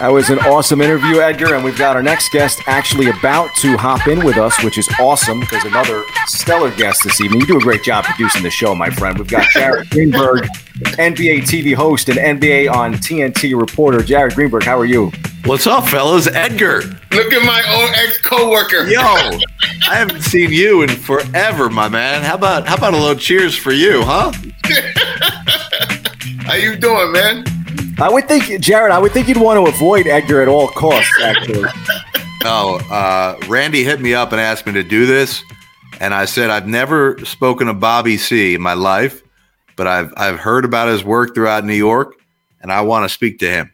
That was an awesome interview, Edgar, and we've got our next guest actually about to hop in with us, which is awesome because another stellar guest this evening. You do a great job producing the show, my friend. We've got Jared Greenberg, NBA TV host and NBA on TNT reporter. Jared Greenberg, how are you? What's up, fellas? Edgar. Look at my old ex coworker. Yo, I haven't seen you in forever, my man. How about how about a little cheers for you, huh? how you doing, man? I would think, Jared, I would think you'd want to avoid Edgar at all costs, actually. No, uh, Randy hit me up and asked me to do this, and I said I've never spoken to Bobby C in my life, but I've I've heard about his work throughout New York, and I want to speak to him.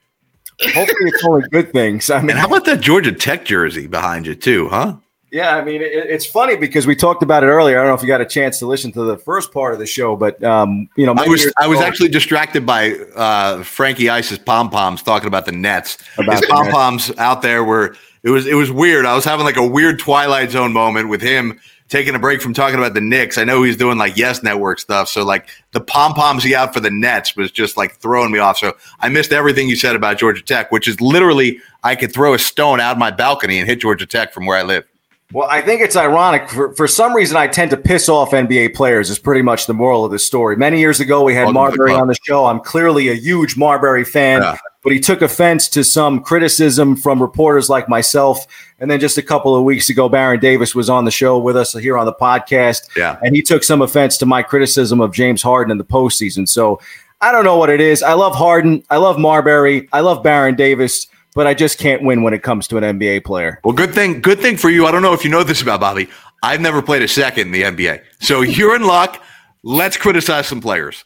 Hopefully, it's only good things. I mean, And how about that Georgia Tech jersey behind you too, huh? Yeah, I mean, it, it's funny because we talked about it earlier. I don't know if you got a chance to listen to the first part of the show, but um, you know, I was I was actually distracted by uh, Frankie Ice's pom poms talking about the Nets. About His pom poms out there were it was it was weird. I was having like a weird Twilight Zone moment with him taking a break from talking about the Knicks. I know he's doing like Yes Network stuff, so like the pom poms he out for the Nets was just like throwing me off. So I missed everything you said about Georgia Tech, which is literally I could throw a stone out my balcony and hit Georgia Tech from where I live. Well, I think it's ironic. For, for some reason, I tend to piss off NBA players. Is pretty much the moral of the story. Many years ago, we had Welcome Marbury on the show. I'm clearly a huge Marbury fan, Yeah. but he took offense to some criticism from reporters like myself. And then just a couple of weeks ago, Baron Davis was on the show with us here on the podcast, Yeah. and he took some offense to my criticism of James Harden in the postseason. So I don't know what it is. I love Harden. I love Marbury. I love Baron Davis. But I just can't win when it comes to an NBA player. Well, good thing, good thing for you. I don't know if you know this about Bobby. I've never played a second in the NBA, so you're in luck. Let's criticize some players.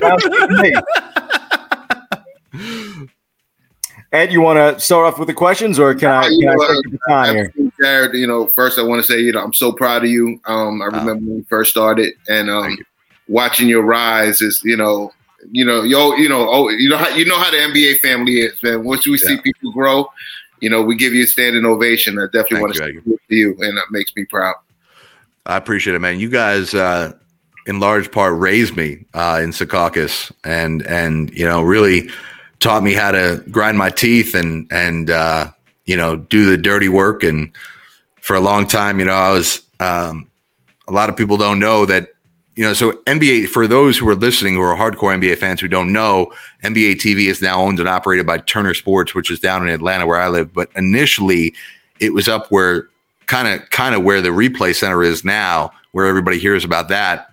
Sounds good to me. Ed, you want to start off with the questions, or can I, You can I know, uh, take the time here? Jared, you know, first I want to say, you know, I'm so proud of you. Um, I remember when you first started, and um, you. watching your rise is, you know, you know, yo, you know, oh, you know how you know how the NBA family is, man. Once we see people grow, you know, we give you a standing ovation. I definitely Thank want you, to to you, and that makes me proud. I appreciate it, man. You guys, uh, in large part, raised me uh, in Secaucus, and and you know, really taught me how to grind my teeth and and uh, you know, do the dirty work. And for a long time, you know, I was. Um, a lot of people don't know that. You know, so NBA for those who are listening who are hardcore NBA fans who don't know, NBA TV is now owned and operated by Turner Sports, which is down in Atlanta where I live. But initially, it was up where kind of kind of where the replay center is now, where everybody hears about that,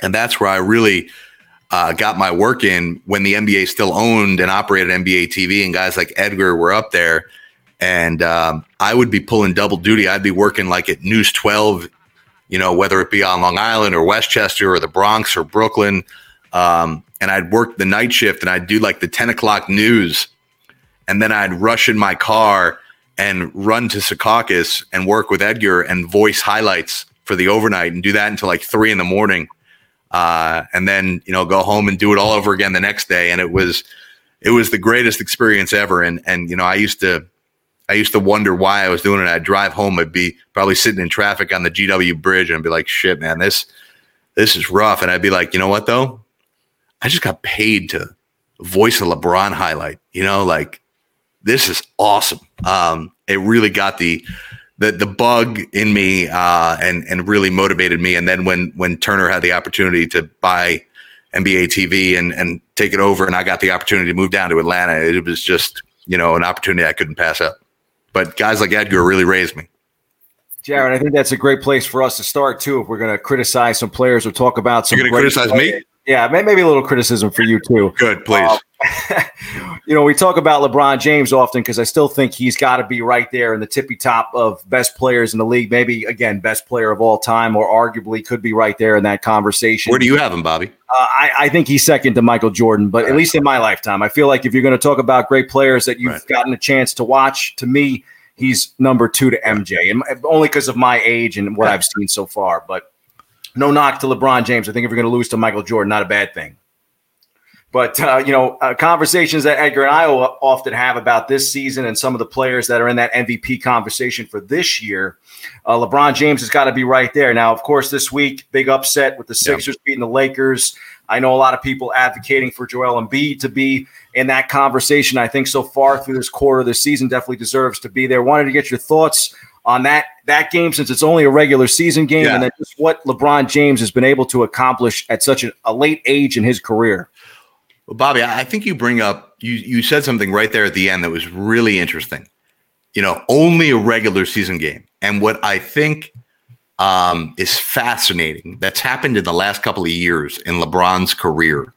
and that's where I really uh, got my work in when the NBA still owned and operated NBA TV, and guys like Edgar were up there, and um, I would be pulling double duty. I'd be working like at News Twelve, you know, whether it be on Long Island or Westchester or the Bronx or Brooklyn, um, and I'd work the night shift and I'd do like the ten o'clock news, and then I'd rush in my car and run to Secaucus and work with Edgar and voice highlights for the overnight and do that until like three in the morning. Uh, and then, you know, go home and do it all over again the next day. And it was, it was the greatest experience ever. And, and, you know, I used to, I used to wonder why I was doing it. I'd drive home. I'd be probably sitting in traffic on the GW bridge and I'd be like, shit, man, this, this is rough. And I'd be like, you know what though? I just got paid to voice a LeBron highlight, you know, like this is awesome. Um, it really got the the the bug in me uh, and and really motivated me. And then when when Turner had the opportunity to buy NBA TV and and take it over, and I got the opportunity to move down to Atlanta, it was just you know an opportunity I couldn't pass up. But guys like Edgar really raised me. Jared, I think that's a great place for us to start too. If we're going to criticize some players or talk about some, You're gonna great criticize me? Yeah, maybe a little criticism for you too. Good, please. Uh, you know, we talk about LeBron James often because I still think he's got to be right there in the tippy top of best players in the league. Maybe again, best player of all time, or arguably could be right there in that conversation. Where do you have him, Bobby? Uh, I, I think he's second to Michael Jordan, but at least in my lifetime, I feel like if you're going to talk about great players that you've Right. gotten a chance to watch, to me, he's number two to MJ, and only because of my age and what. I've seen so far. But no knock to LeBron James. I think if you're going to lose to Michael Jordan, not a bad thing. But uh, you know, uh, conversations that Edgar and I often have about this season and some of the players that are in that MVP conversation for this year, uh, LeBron James has got to be right there. Now, of course, this week big upset with the Yeah. Sixers beating the Lakers. I know a lot of people advocating for Joel Embiid to be in that conversation. I think so far through this quarter of the season definitely deserves to be there. Wanted to get your thoughts on that that game since it's only a regular season game yeah. and then just what LeBron James has been able to accomplish at such a, a late age in his career. Well, Bobby, I think you bring up you you said something right there at the end that was really interesting. You know, only a regular season game. And what I think um, is fascinating that's happened in the last couple of years in LeBron's career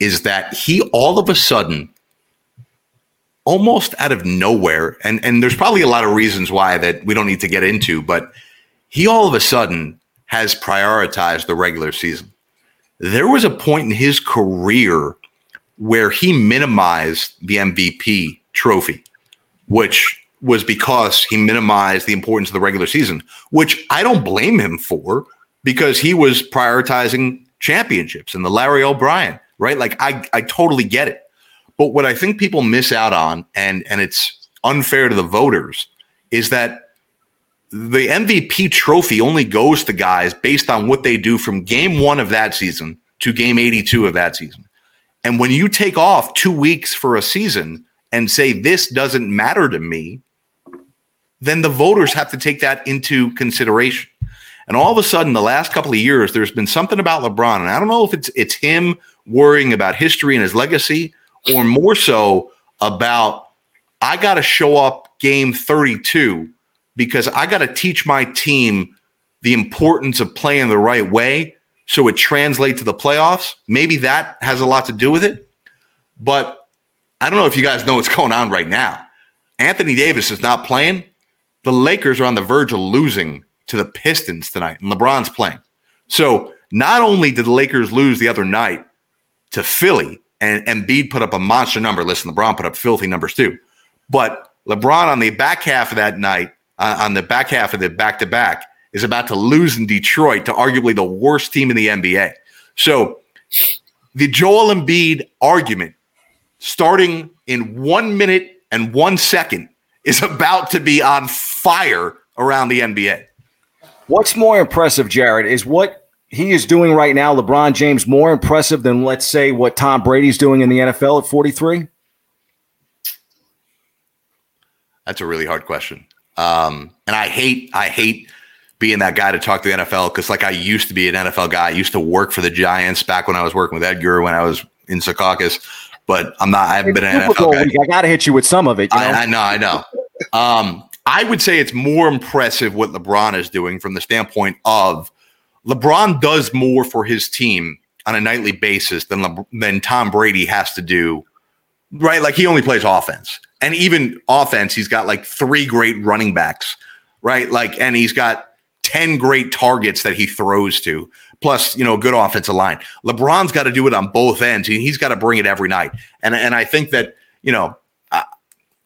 is that he all of a sudden, almost out of nowhere, and, and there's probably a lot of reasons why that we don't need to get into, but he all of a sudden has prioritized the regular season. There was a point in his career where he minimized the MVP trophy, which was because he minimized the importance of the regular season, which I don't blame him for because he was prioritizing championships and the Larry O'Brien, right? Like I, I totally get it. But what I think people miss out on, and and it's unfair to the voters, is that the MVP trophy only goes to guys based on what they do from game one of that season to game 82 of that season. And when you take off two weeks for a season and say, this doesn't matter to me, then the voters have to take that into consideration. And all of a sudden, the last couple of years, there's been something about LeBron, and I don't know if it's it's him worrying about history and his legacy, or more so about I got to show up game 32 because I got to teach my team the importance of playing the right way so it translates to the playoffs. Maybe that has a lot to do with it. But I don't know if you guys know what's going on right now. Anthony Davis is not playing the Lakers are on the verge of losing to the Pistons tonight, and LeBron's playing. So not only did the Lakers lose the other night to Philly, and Embiid put up a monster number. Listen, LeBron put up filthy numbers too. But LeBron on the back half of that night, uh, on the back half of the back to back, is about to lose in Detroit to arguably the worst team in the NBA. So the Joel Embiid argument, starting in one minute and one second, is about to be on fire around the NBA. What's more impressive, Jared, is what he is doing right now, LeBron James, more impressive than, let's say, what Tom Brady's doing in the NFL at 43? That's a really hard question. Um, and I hate, I hate being that guy to talk to the NFL because, like, I used to be an NFL guy. I used to work for the Giants back when I was working with Edgar when I was in Secaucus but I'm not. I haven't it's been an NFL guy. Week. I got to hit you with some of it. You know? I, I, know. I know. Um, I would say it's more impressive what LeBron is doing from the standpoint of LeBron does more for his team on a nightly basis than Le- than Tom Brady has to do. Right, like he only plays offense, and even offense, he's got like three great running backs. Right, like, and he's got 10 great targets that he throws to, plus, you know, good offensive line. LeBron's got to do it on both ends. He's got to bring it every night. And, and I think that, you know,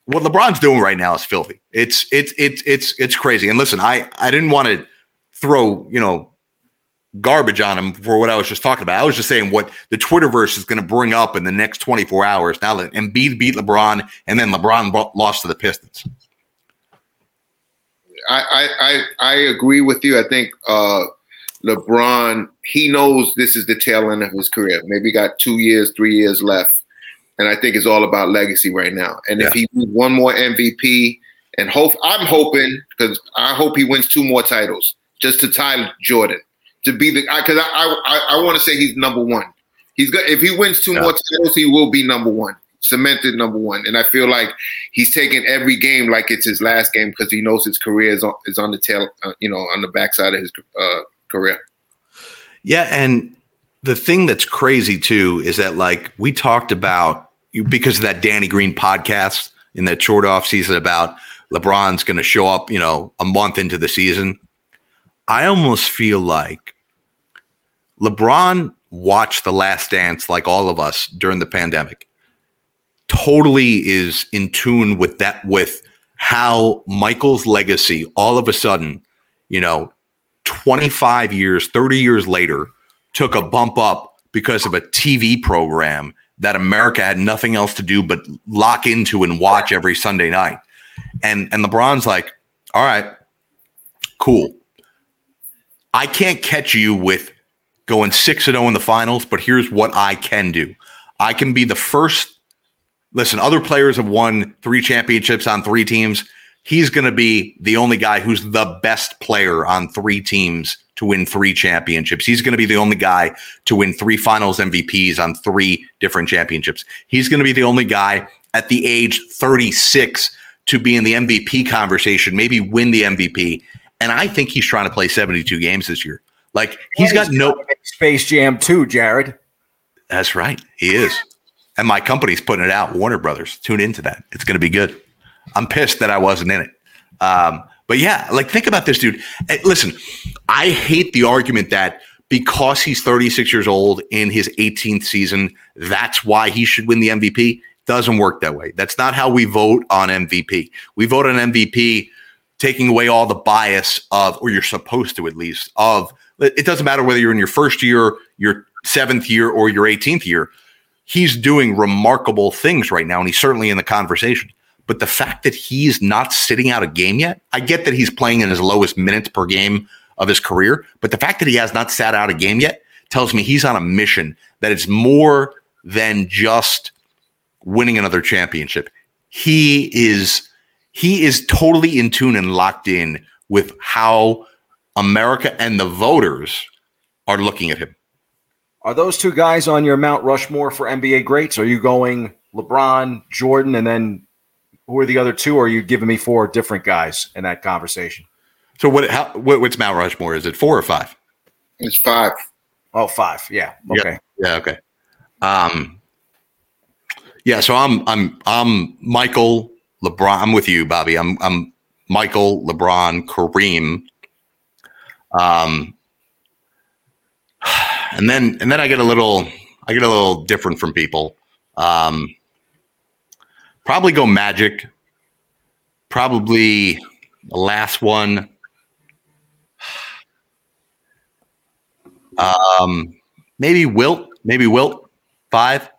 what LeBron's doing right now is filthy. It's, it's, it's, it's, it's crazy. And listen, I, I didn't want to throw, you know, garbage on him for what I was just talking about. I was just saying what the Twitterverse is going to bring up in the next 24 hours now that Embiid beat LeBron and then LeBron lost to the Pistons. I, I I agree with you. I think uh, LeBron he knows this is the tail end of his career. Maybe got two years, three years left, and I think it's all about legacy right now. And yeah. if he wins one more MVP, and hope I'm hoping because I hope he wins two more titles just to tie Jordan to be the guy, because I I, I, I want to say he's number one. He's got if he wins two yeah. more titles, he will be number one cemented number one. And I feel like he's taking every game like it's his last game because he knows his career is on, is on the tail, uh, you know, on the backside of his uh, career. Yeah, and the thing that's crazy too is that like we talked about because of that Danny Green podcast in that short off season about LeBron's going to show up, you know, a month into the season. I almost feel like LeBron watched The Last Dance like all of us during the pandemic totally is in tune with that with how Michael's legacy all of a sudden, you know, 25 years, 30 years later took a bump up because of a TV program that America had nothing else to do but lock into and watch every Sunday night. And and LeBron's like, "All right, cool. I can't catch you with going 6 and 0 in the finals, but here's what I can do I can be the first. Listen, other players have won three championships on three teams. He's going to be the only guy who's the best player on three teams to win three championships. He's going to be the only guy to win three finals MVPs on three different championships. He's going to be the only guy at the age 36 to be in the MVP conversation, maybe win the MVP. And I think he's trying to play 72 games this year. Like he's got no Space Jam 2, Jared. That's right. He is. And my company's putting it out, Warner Brothers. Tune into that. It's going to be good. I'm pissed that I wasn't in it. Um, but yeah, like think about this dude. Listen, I hate the argument that because he's 36 years old in his 18th season, that's why he should win the MVP. Doesn't work that way. That's not how we vote on MVP. We vote on MVP taking away all the bias of, or you're supposed to at least, of it doesn't matter whether you're in your first year, your seventh year, or your 18th year. He's doing remarkable things right now, and he's certainly in the conversation. But the fact that he's not sitting out a game yet, I get that he's playing in his lowest minutes per game of his career, but the fact that he has not sat out a game yet tells me he's on a mission that it's more than just winning another championship. He is he is totally in tune and locked in with how America and the voters are looking at him. Are those two guys on your Mount Rushmore for NBA greats? Are you going LeBron, Jordan, and then who are the other two? Or are you giving me four different guys in that conversation? So what? How, what what's Mount Rushmore? Is it four or five? It's five. Oh, five. Yeah. Okay. Yeah. yeah okay. Um. Yeah. So I'm I'm I'm Michael LeBron. I'm with you, Bobby. I'm I'm Michael LeBron Kareem. Um. And then and then I get a little I get a little different from people. Um Probably go Magic. Probably the last one. Um, maybe Wilt. Maybe Wilt. Five.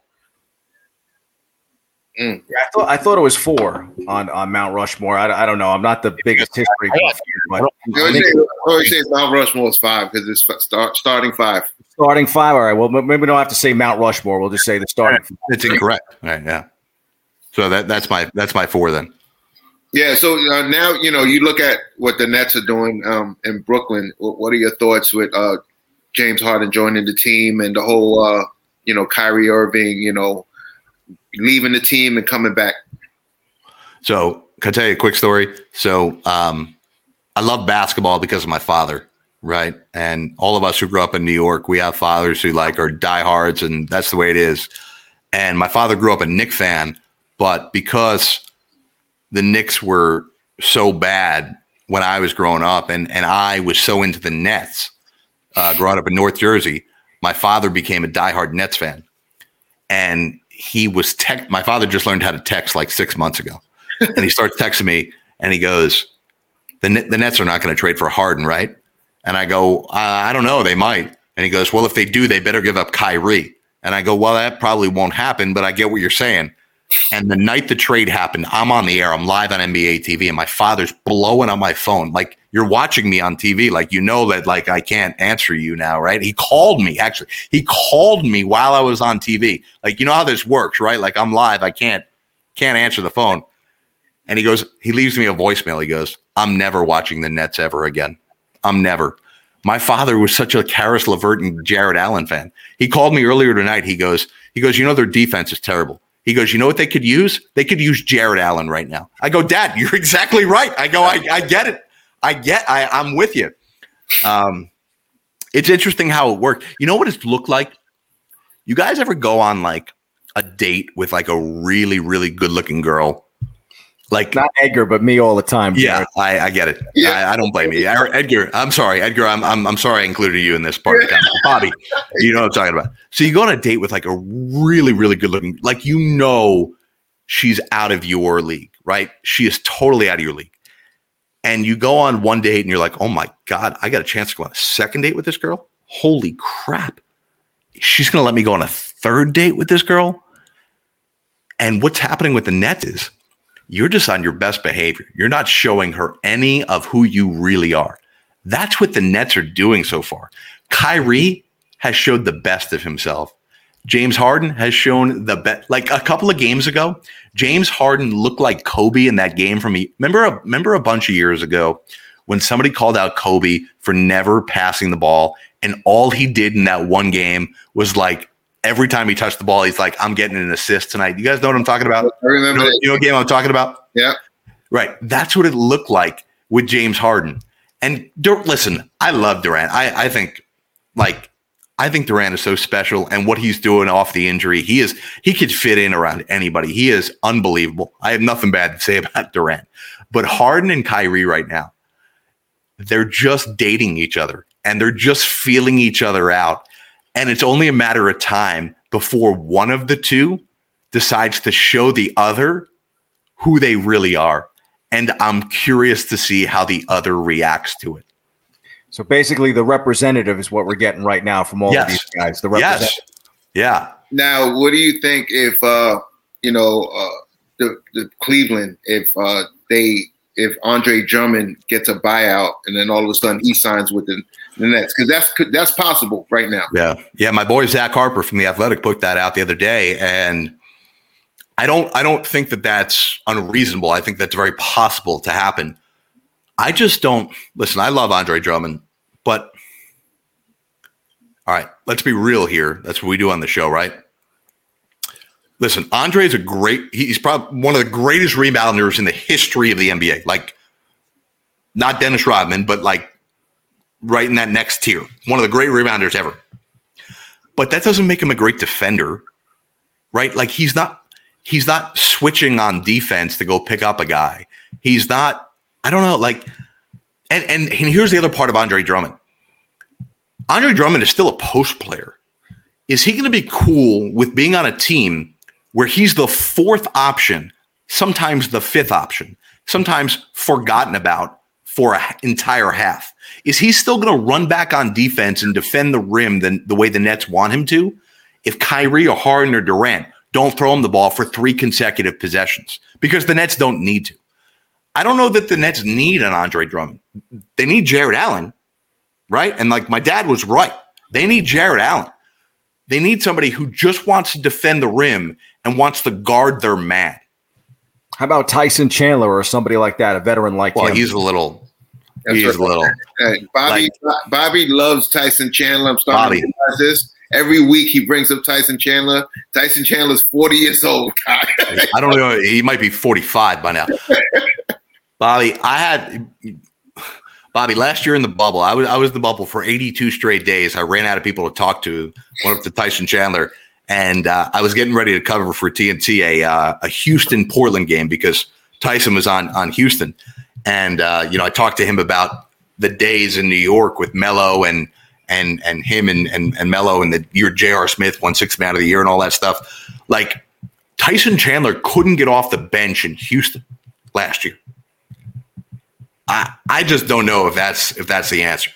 Mm. Yeah, I thought I thought it was four on, on Mount Rushmore. I, I don't know. I'm not the biggest history buff, but I always say Mount Rushmore is five because it's start, starting five. Starting five. All right. Well, maybe we don't have to say Mount Rushmore. We'll just say the starting. It's incorrect. Right. Yeah. So that that's my that's my four then. Yeah. So uh, now you know you look at what the Nets are doing um, in Brooklyn. What are your thoughts with uh, James Harden joining the team and the whole uh, you know Kyrie Irving you know leaving the team and coming back? So can I tell you a quick story? So um, I love basketball because of my father right? And all of us who grew up in New York, we have fathers who like are diehards, and that's the way it is. And my father grew up a Knick fan, but because the Knicks were so bad when I was growing up, and and I was so into the Nets, uh, growing up in North Jersey, my father became a diehard Nets fan, and he was tech. My father just learned how to text like six months ago, and he starts texting me, and he goes, "the The Nets are not going to trade for Harden, right?" And I go, uh, "I don't know, they might." And he goes, "Well, if they do, they better give up Kyrie." And I go, "Well, that probably won't happen, but I get what you're saying." And the night the trade happened, I'm on the air. I'm live on NBA TV, and my father's blowing on my phone. Like you're watching me on TV. Like you know that like I can't answer you now, right? He called me actually. He called me while I was on TV. Like you know how this works, right? Like I'm live. I can't can't answer the phone. And he goes, he leaves me a voicemail. He goes, I'm never watching the Nets ever again. I'm never. My father was such a Caris LeVert and Jarrett Allen fan. He called me earlier tonight. He goes, he goes, you know, their defense is terrible. He goes, you know what they could use? They could use Jarrett Allen right now. I go, Dad, you're exactly right. I go, I, I get it. I get, I, I'm with you. Um, it's interesting how it worked. You know what it's looked like? You guys ever go on like a date with like a really, really good looking girl like not Edgar, but me all the time. Yeah, I, I, get it. Yeah. I, I, don't blame you, Edgar. I'm sorry, Edgar. I'm, I'm I'm sorry I included you in this part of the conversation. Bobby, you know what I'm talking about. So you go on a date with like a really really good looking, like you know, she's out of your league, right? She is totally out of your league. And you go on one date and you're like, oh my god, I got a chance to go on a second date with this girl. Holy crap, she's gonna let me go on a third date with this girl. And what's happening with the net is you're just on your best behavior. You're not showing her any of who you really are. That's what the Nets are doing so far. Kyrie has showed the best of himself. James Harden has shown the best. Like a couple of games ago, James Harden looked like Kobe in that game from me. Remember, a, remember a bunch of years ago when somebody called out Kobe for never passing the ball, and all he did in that one game was like every time he touched the ball, he's like, "I'm getting an assist tonight." You guys know what I'm talking about? I remember. You know, you know what game I'm talking about? Yeah. Right. That's what it looked like with James Harden. And listen, I love Durant. I, I think like I think Durant is so special, and what he's doing off the injury, he is he could fit in around anybody. He is unbelievable. I have nothing bad to say about Durant, but Harden and Kyrie right now, they're just dating each other and they're just feeling each other out, and it's only a matter of time before one of the two decides to show the other who they really are. And I'm curious to see how the other reacts to it. So basically, the representative is what we're getting right now from all Yes. of these guys. The representative. Yes. Yeah. Now, what do you think if uh, you know uh, the the Cleveland if uh, they if Andre Drummond gets a buyout and then all of a sudden he signs with the, the Nets because that's that's possible right now. Yeah. Yeah. My boy Zach Harper from the Athletic put that out the other day. And I don't I don't think that that's unreasonable. I think that's very possible to happen. I just don't listen, I love Andre Drummond, but all right, let's be real here. That's what we do on the show, right? Listen, Andre is a great, he's probably one of the greatest rebounders in the history of the NBA. Like, not Dennis Rodman, but like right in that next tier. One of the great rebounders ever. But that doesn't make him a great defender, right? Like he's not he's not switching on defense to go pick up a guy. He's not I don't know like and and, and here's the other part of Andre Drummond. Andre Drummond is still a post player. Is he going to be cool with being on a team where he's the fourth option, sometimes the fifth option, sometimes forgotten about for an entire half? Is he still going to run back on defense and defend the rim the, the way the Nets want him to? If Kyrie or Harden or Durant don't throw him the ball for three consecutive possessions because the Nets don't need to. I don't know that the Nets need an Andre Drummond. They need Jarrett Allen, right? And like my dad was right. They need Jarrett Allen. They need somebody who just wants to defend the rim and wants to guard their man. How about Tyson Chandler or somebody like that, a veteran like Well, him? he's a little, That's he's a little. Hey, Bobby Bobby loves Tyson Chandler. I'm starting Bobby. to realize this. Every week he brings up Tyson Chandler. Tyson Chandler's 40 years old. I don't know. He might be 45 by now. Bobby, I had Bobby last year in the bubble. I was I was in the bubble for 82 straight days. I ran out of people to talk to. Went up to Tyson Chandler, and uh, I was getting ready to cover for TNT a uh, a Houston Portland game because Tyson was on on Houston, and uh, you know I talked to him about the days in New York with Melo and and and him and and, and Melo and the year J.R. Smith won six man of the year and all that stuff. Like Tyson Chandler couldn't get off the bench in Houston last year. I I just don't know if that's if that's the answer.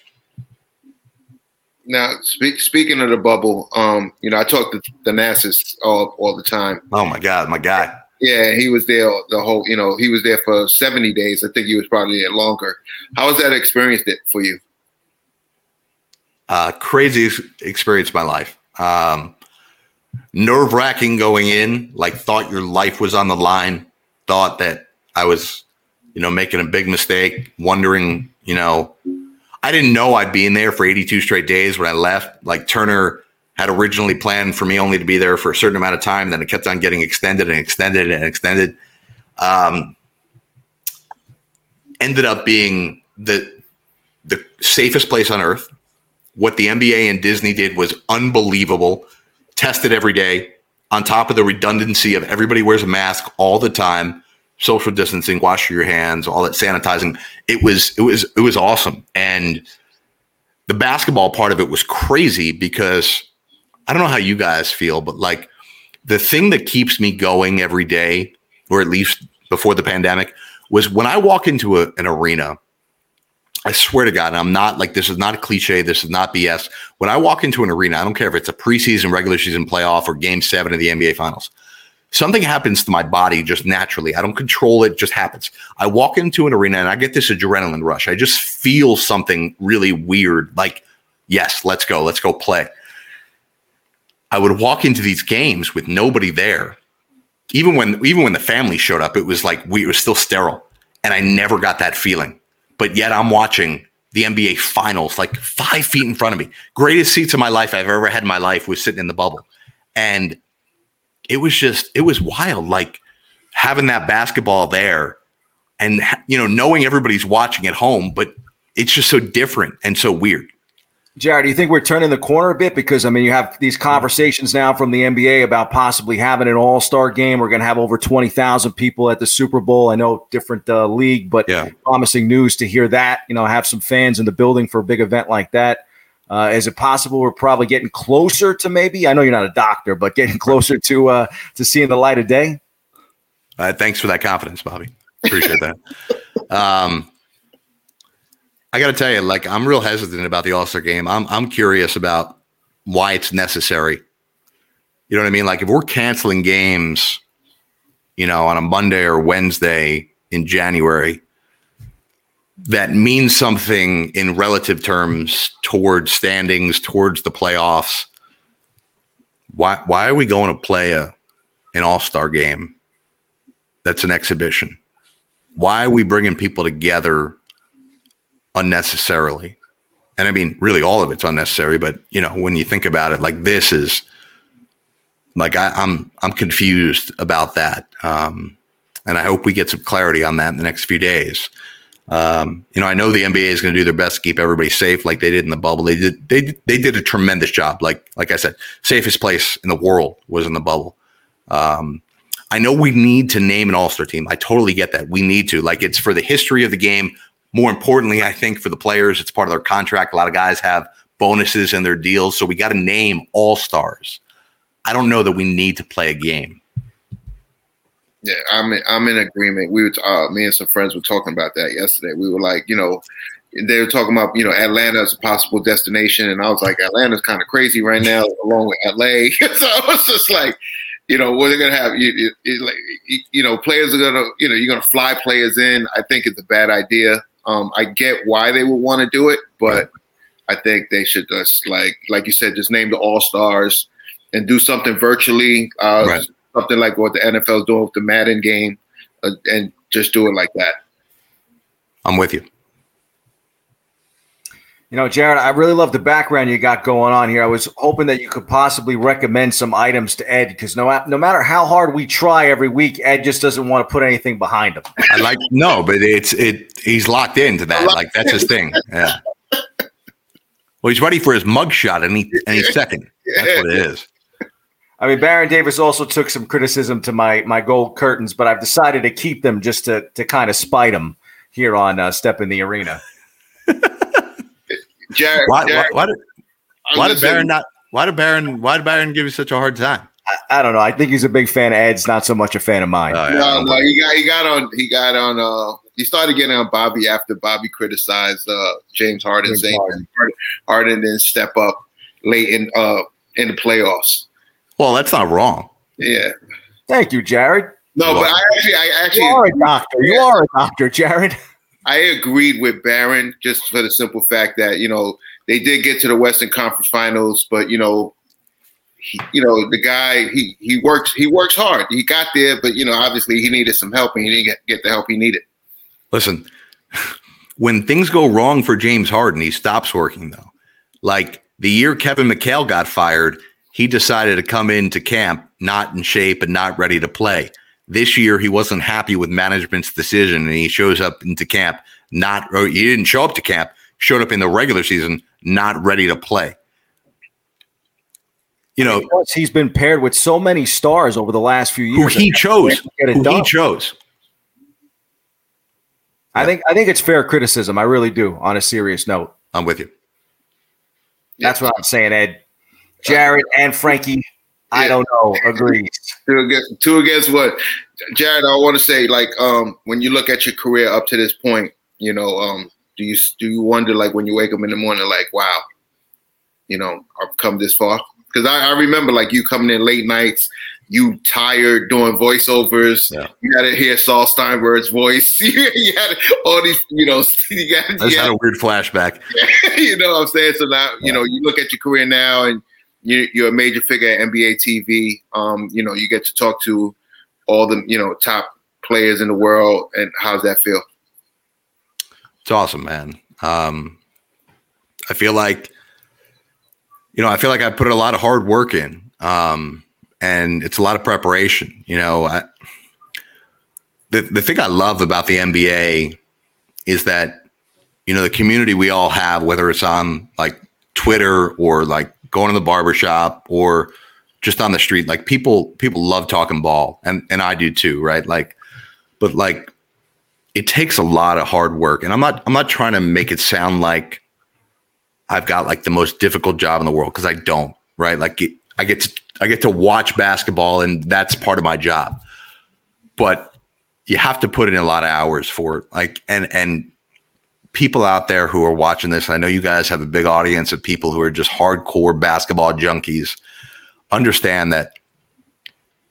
Now, speak, speaking of the bubble, um, you know, I talk to the Nassus all, all the time. Oh my God, my guy. Yeah, he was there the whole, you know, he was there for 70 days. I think he was probably there longer. How was that experience it for you? Uh, crazy experience my life. Um, Nerve wracking going in, like thought your life was on the line, thought that I was, you know, making a big mistake, wondering, you know, I didn't know I'd be in there for 82 straight days when I left. Like Turner had originally planned for me only to be there for a certain amount of time. Then it kept on getting extended and extended and extended. Um, ended up being the the safest place on earth. What the NBA and Disney did was unbelievable. Tested every day, on top of the redundancy of everybody wears a mask all the time, social distancing, wash your hands, all that sanitizing. It was it was it was awesome. And the basketball part of it was crazy because I don't know how you guys feel, but like the thing that keeps me going every day, or at least before the pandemic, was when I walk into a, an arena. I swear to God, and I'm not like this is not a cliche. This is not BS. When I walk into an arena, I don't care if it's a preseason, regular season playoff, or game seven of the NBA finals. Something happens to my body just naturally. I don't control it, it just happens. I walk into an arena and I get this adrenaline rush. I just feel something really weird like, yes, let's go, let's go play. I would walk into these games with nobody there. Even when even when the family showed up, it was like we it was still sterile. And I never got that feeling. But yet I'm watching the NBA finals like five feet in front of me. Greatest seats of my life I've ever had in my life was sitting in the bubble. And it was just, it was wild. Like having that basketball there and, you know, knowing everybody's watching at home, but it's just so different and so weird. Jared, do you think we're turning the corner a bit? Because I mean, you have these conversations now from the NBA about possibly having an All Star game. We're going to have over twenty thousand people at the Super Bowl. I know different uh, league, but yeah. promising news to hear that. You know, have some fans in the building for a big event like that. Uh, is it possible we're probably getting closer to maybe? I know you're not a doctor, but getting closer to uh, to seeing the light of day. Uh, thanks for that confidence, Bobby. Appreciate that. Um, I got to tell you, like I'm real hesitant about the All Star game. I'm I'm curious about why it's necessary. You know what I mean? Like if we're canceling games, you know, on a Monday or Wednesday in January, that means something in relative terms towards standings, towards the playoffs. Why why are we going to play a an All Star game? That's an exhibition. Why are we bringing people together unnecessarily. And I mean, really, all of it's unnecessary. But you know, when you think about it, like this is like I, am I'm, I'm confused about that, um, and I hope we get some clarity on that in the next few days. Um, you know, I know the NBA is going to do their best to keep everybody safe, like they did in the bubble. They did they they did a tremendous job. Like like I said, safest place in the world was in the bubble. Um, I know we need to name an All Star team. I totally get that. We need to. Like it's for the history of the game. More importantly, I think for the players, it's part of their contract. A lot of guys have bonuses in their deals. So we got to name all stars. I don't know that we need to play a game. Yeah, I'm in, I'm in agreement. We were uh, me and some friends were talking about that yesterday. We were like, you know, they were talking about you know Atlanta as a possible destination, and I was like, Atlanta's kind of crazy right now, along with LA. so I was just like, you know, what they're gonna have, you, you, you know, players are gonna, you know, you're gonna fly players in. I think it's a bad idea. Um, I get why they would want to do it, but I think they should just like like you said, just name the all stars and do something virtually, uh, right. Something like what the NFL is doing with the Madden game, uh, and just do it like that. I'm with you. You know, Jared, I really love the background you got going on here. I was hoping that you could possibly recommend some items to Ed because no, no matter how hard we try every week, Ed just doesn't want to put anything behind him. I like no, but it's it. He's locked into that. Like that's his thing. Yeah. Well, he's ready for his mugshot any any second. That's what it is. I mean, Baron Davis also took some criticism to my my gold curtains, but I've decided to keep them just to to kind of spite him here on uh, Step in the Arena. Jared, why, Jared, why, why, did, why did Baron not? Why did Baron? Why did Baron give you such a hard time? I, I, don't know. I think he's a big fan of Ed's, not so much a fan of mine. Oh, yeah. No, no, he got he got on he got on uh he started getting on Bobby after Bobby criticized uh James Harden James saying Harden. Harden didn't step up late in uh in the playoffs. Well, that's not wrong. Yeah. Thank you, Jared. No, but I actually I actually You are a doctor. You are a doctor, Jared. I agreed with Baron just for the simple fact that you know they did get to the Western Conference Finals, but you know, he, you know the guy he he works he works hard. He got there, but you know obviously he needed some help and he didn't get, get the help he needed. Listen, when things go wrong for James Harden, he stops working though. Like the year Kevin McHale got fired, he decided to come into camp not in shape and not ready to play. This year, he wasn't happy with management's decision, and he shows up into camp not. Or he didn't show up to camp. Showed up in the regular season not ready to play. You know, because he's been paired with so many stars over the last few years. Who he chose. Who done. he chose. I think I think it's fair criticism. I really do. On a serious note, I'm with you. That's what I'm saying, Ed. Jared and Frankie I don't know. Agrees. Two against, two against what? Jared, I want to say, like, um, when you look at your career up to this point, you know, um, do you do you wonder, like, when you wake up in the morning, like, wow, you know, I've come this far? Because I, I, remember, like, you coming in late nights, you tired doing voiceovers. Yeah. You got to hear Saul Steinberg's voice. you had all these, you know, you got. That's had a weird flashback. you know what I'm saying? So now, you know, you look at your career now and you, you're a major figure at NBA TV. Um, you know, you get to talk to all the you know top players in the world, and how's that feel? It's awesome, man. Um, I feel like, you know, I feel like I put a lot of hard work in, um, and it's a lot of preparation. You know, I, the the thing I love about the NBA is that you know the community we all have, whether it's on like Twitter or like going to the barbershop or just on the street, like people people love talking ball, and and I do too, right? Like, but like it takes a lot of hard work, and I'm not I'm not trying to make it sound like I've got like the most difficult job in the world because I don't, right? Like I get to I get to watch basketball, and that's part of my job, but you have to put in a lot of hours for it, like and and people out there who are watching this, I know you guys have a big audience of people who are just hardcore basketball junkies. Understand that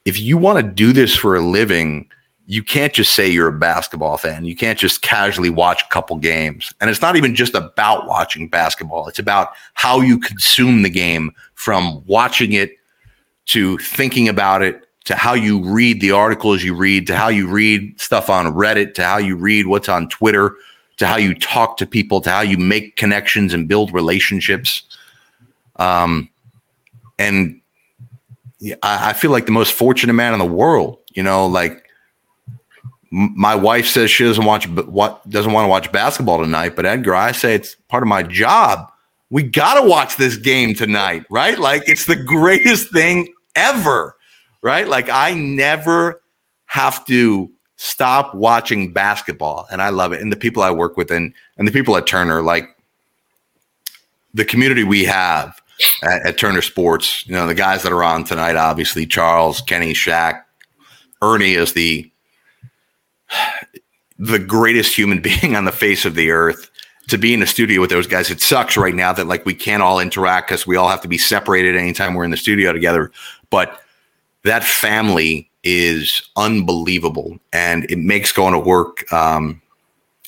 if you want to do this for a living, you can't just say you're a basketball fan. You can't just casually watch a couple games. And it's not even just about watching basketball, it's about how you consume the game from watching it to thinking about it to how you read the articles you read to how you read stuff on Reddit to how you read what's on Twitter to how you talk to people, to how you make connections and build relationships. Um, and I, I feel like the most fortunate man in the world. You know, like my wife says she doesn't watch what doesn't want to watch basketball tonight, but Edgar, I say it's part of my job. We got to watch this game tonight, right? Like it's the greatest thing ever, right? Like I never have to stop watching basketball and I love it. And the people I work with and and the people at Turner, like the community we have at, at, Turner Sports, you know, the guys that are on tonight, obviously Charles, Kenny, Shaq, Ernie is the the greatest human being on the face of the earth. To be in the studio with those guys, it sucks right now that like we can't all interact because we all have to be separated anytime we're in the studio together. But that family is unbelievable, and it makes going to work um,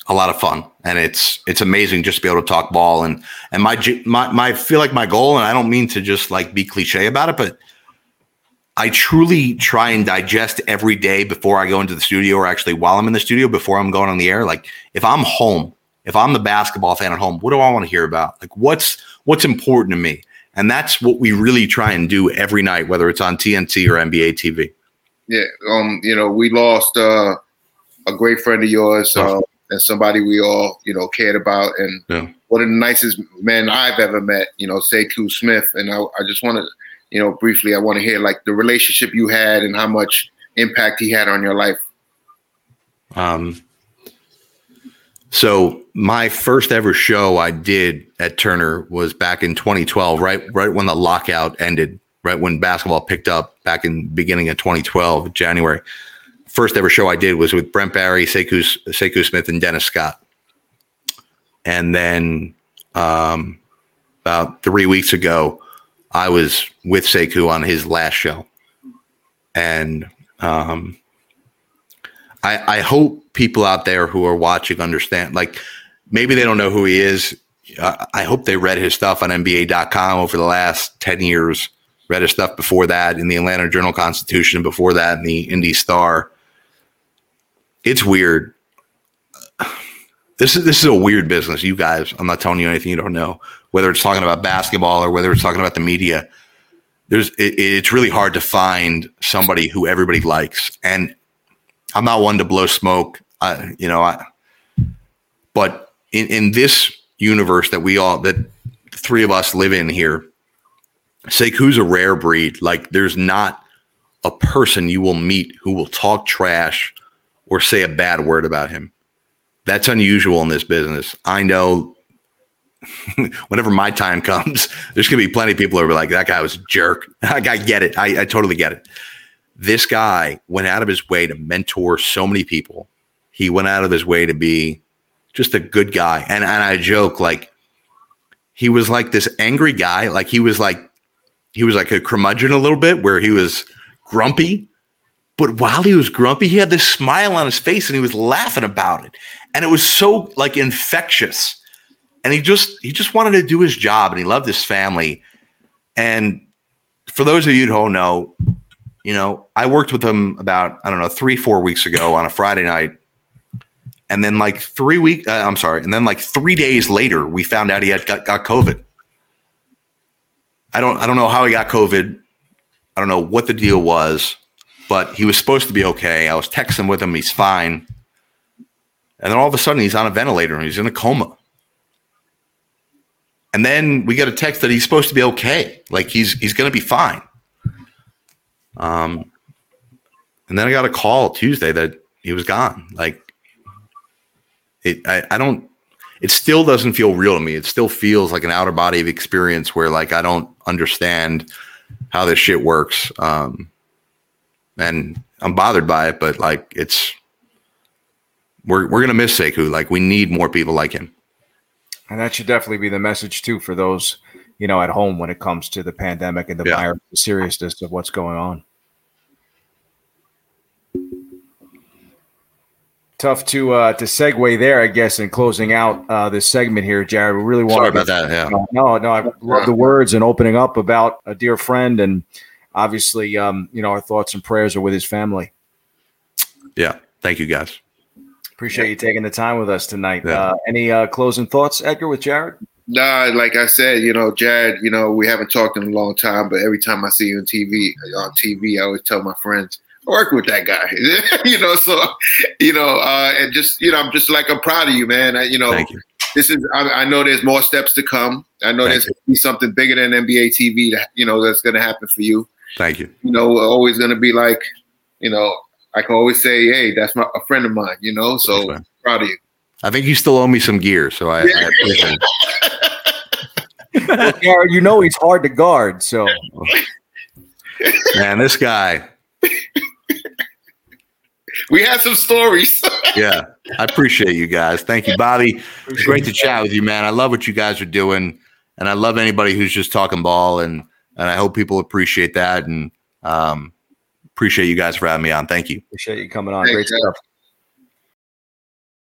a lot of fun. And it's it's amazing just to be able to talk ball and and my my my feel like my goal, and I don't mean to just like be cliche about it, but I truly try and digest every day before I go into the studio, or actually while I'm in the studio before I'm going on the air. Like if I'm home, if I'm the basketball fan at home, what do I want to hear about? Like what's what's important to me? And that's what we really try and do every night, whether it's on TNT or NBA TV. Yeah, um, you know, we lost uh, a great friend of yours uh, and somebody we all, you know, cared about, and yeah. one of the nicest men I've ever met. You know, Sekou Smith, and I, I just want to, you know, briefly, I want to hear like the relationship you had and how much impact he had on your life. Um. So my first ever show I did at Turner was back in 2012, right right when the lockout ended right when basketball picked up back in beginning of 2012, January. First ever show I did was with Brent Barry, Sekou, Sekou Smith, and Dennis Scott. And then um, about three weeks ago, I was with Sekou on his last show. And um, I, I hope people out there who are watching understand, like maybe they don't know who he is. I hope they read his stuff on NBA.com over the last 10 years read his stuff before that in the Atlanta Journal Constitution, before that in the Indy Star. It's weird. This is this is a weird business, you guys. I'm not telling you anything you don't know. Whether it's talking about basketball or whether it's talking about the media, there's it, it's really hard to find somebody who everybody likes. And I'm not one to blow smoke, I, you know. I, but in in this universe that we all that three of us live in here, Sekou's a rare breed. Like there's not a person you will meet who will talk trash or say a bad word about him. That's unusual in this business. I know whenever my time comes, there's gonna be plenty of people who are like, that guy was a jerk. I, I get it. I, I totally get it. This guy went out of his way to mentor so many people. He went out of his way to be just a good guy. And and I joke like he was like this angry guy. Like he was like he was like a curmudgeon a little bit where he was grumpy. But while he was grumpy, he had this smile on his face and he was laughing about it. And it was so like infectious. And he just he just wanted to do his job and he loved his family. And for those of you who don't know, you know, I worked with him about I don't know three four weeks ago on a Friday night, and then like three week uh, I'm sorry, and then like three days later we found out he had got, got COVID. I don't I don't know how he got COVID. I don't know what the deal was, but he was supposed to be okay. I was texting with him, he's fine. And then all of a sudden he's on a ventilator and he's in a coma. And then we get a text that he's supposed to be okay. Like he's he's gonna be fine. Um and then I got a call Tuesday that he was gone. Like it I, I don't it still doesn't feel real to me. It still feels like an outer body of experience where like I don't understand how this shit works. Um, and I'm bothered by it, but like it's we're we're gonna miss Sekou. Like we need more people like him. And that should definitely be the message too for those, you know, at home when it comes to the pandemic and the yeah. virus, the seriousness of what's going on. Tough to uh, to segue there, I guess, in closing out uh, this segment here, Jared. We really want. Sorry about that. Yeah. no, no, I love the words and opening up about a dear friend, and obviously, um, you know, our thoughts and prayers are with his family. Yeah. Thank you, guys. Appreciate you taking the time with us tonight. Yeah. Uh, any uh, closing thoughts, Edgar, with Jared? Nah, like I said, you know, Jared, you know, we haven't talked in a long time, but every time I see you on TV, on TV, I always tell my friends work with that guy. you know, so you know, uh, and just you know, I'm just like I'm proud of you, man. I, you know, you. this is I, I, know there's more steps to come. I know Thank there's be something bigger than NBA TV that you know that's going to happen for you. Thank you. You know, always going to be like, you know, I can always say, hey, that's my a friend of mine. You know, so Thanks, proud of you. I think you still owe me some gear, so I, I appreciate it. well, you know he's hard to guard, so man, this guy we had some stories. yeah, I appreciate you guys. Thank you, Bobby. It's great to chat with you, man. I love what you guys are doing, and I love anybody who's just talking ball, and and I hope people appreciate that, and um, appreciate you guys for having me on. Thank you. Appreciate you coming on. Thanks, great stuff.